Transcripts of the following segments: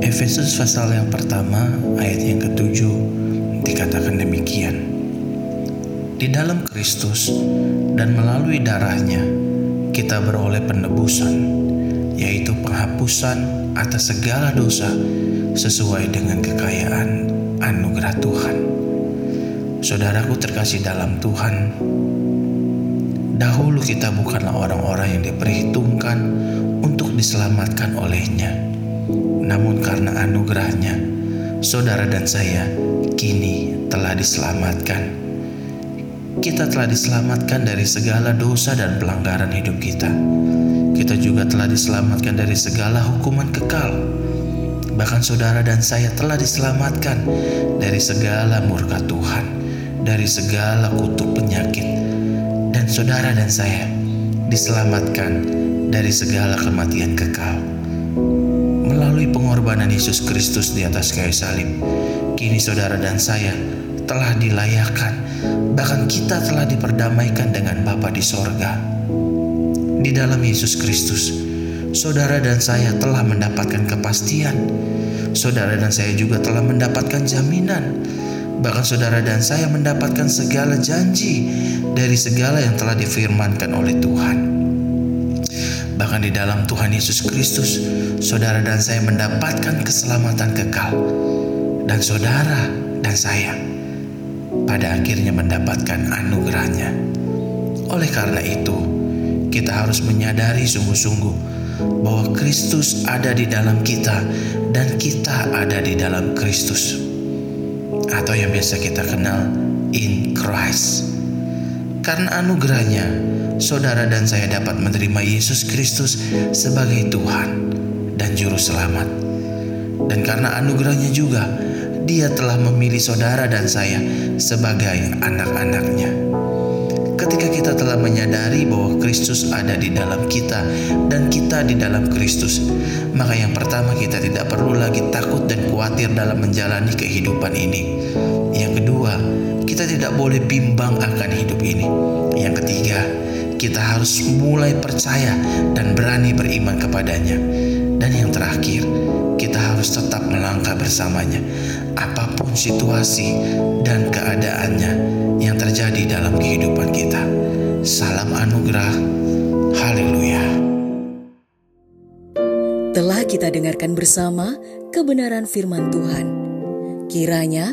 Efesus pasal yang pertama ayat yang ketujuh dikatakan demikian. Di dalam Kristus dan melalui darahnya kita beroleh penebusan, yaitu penghapusan atas segala dosa sesuai dengan kekayaan anugerah Tuhan. Saudaraku terkasih dalam Tuhan, dahulu kita bukanlah orang-orang yang diperhitungkan untuk diselamatkan olehnya namun karena anugerahnya, saudara dan saya kini telah diselamatkan. Kita telah diselamatkan dari segala dosa dan pelanggaran hidup kita. Kita juga telah diselamatkan dari segala hukuman kekal. Bahkan saudara dan saya telah diselamatkan dari segala murka Tuhan, dari segala kutuk penyakit. Dan saudara dan saya diselamatkan dari segala kematian kekal pengorbanan Yesus Kristus di atas kayu salib. Kini saudara dan saya telah dilayakkan, bahkan kita telah diperdamaikan dengan Bapa di sorga. Di dalam Yesus Kristus, saudara dan saya telah mendapatkan kepastian. Saudara dan saya juga telah mendapatkan jaminan. Bahkan saudara dan saya mendapatkan segala janji dari segala yang telah difirmankan oleh Tuhan. Bahkan di dalam Tuhan Yesus Kristus, saudara dan saya mendapatkan keselamatan kekal. Dan saudara dan saya pada akhirnya mendapatkan anugerahnya. Oleh karena itu, kita harus menyadari sungguh-sungguh bahwa Kristus ada di dalam kita dan kita ada di dalam Kristus. Atau yang biasa kita kenal in Christ. Karena anugerahnya, saudara dan saya dapat menerima Yesus Kristus sebagai Tuhan dan Juru Selamat. Dan karena anugerahnya juga, dia telah memilih saudara dan saya sebagai anak-anaknya. Ketika kita telah menyadari bahwa Kristus ada di dalam kita dan kita di dalam Kristus, maka yang pertama kita tidak perlu lagi takut dan khawatir dalam menjalani kehidupan ini. Yang kedua, kita tidak boleh bimbang akan hidup ini. Yang ketiga, kita harus mulai percaya dan berani beriman kepadanya. Dan yang terakhir, kita harus tetap melangkah bersamanya, apa pun situasi dan keadaannya yang terjadi dalam kehidupan kita. Salam anugerah, haleluya. Telah kita dengarkan bersama kebenaran firman Tuhan. Kiranya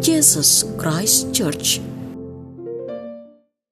Jesus Christ Church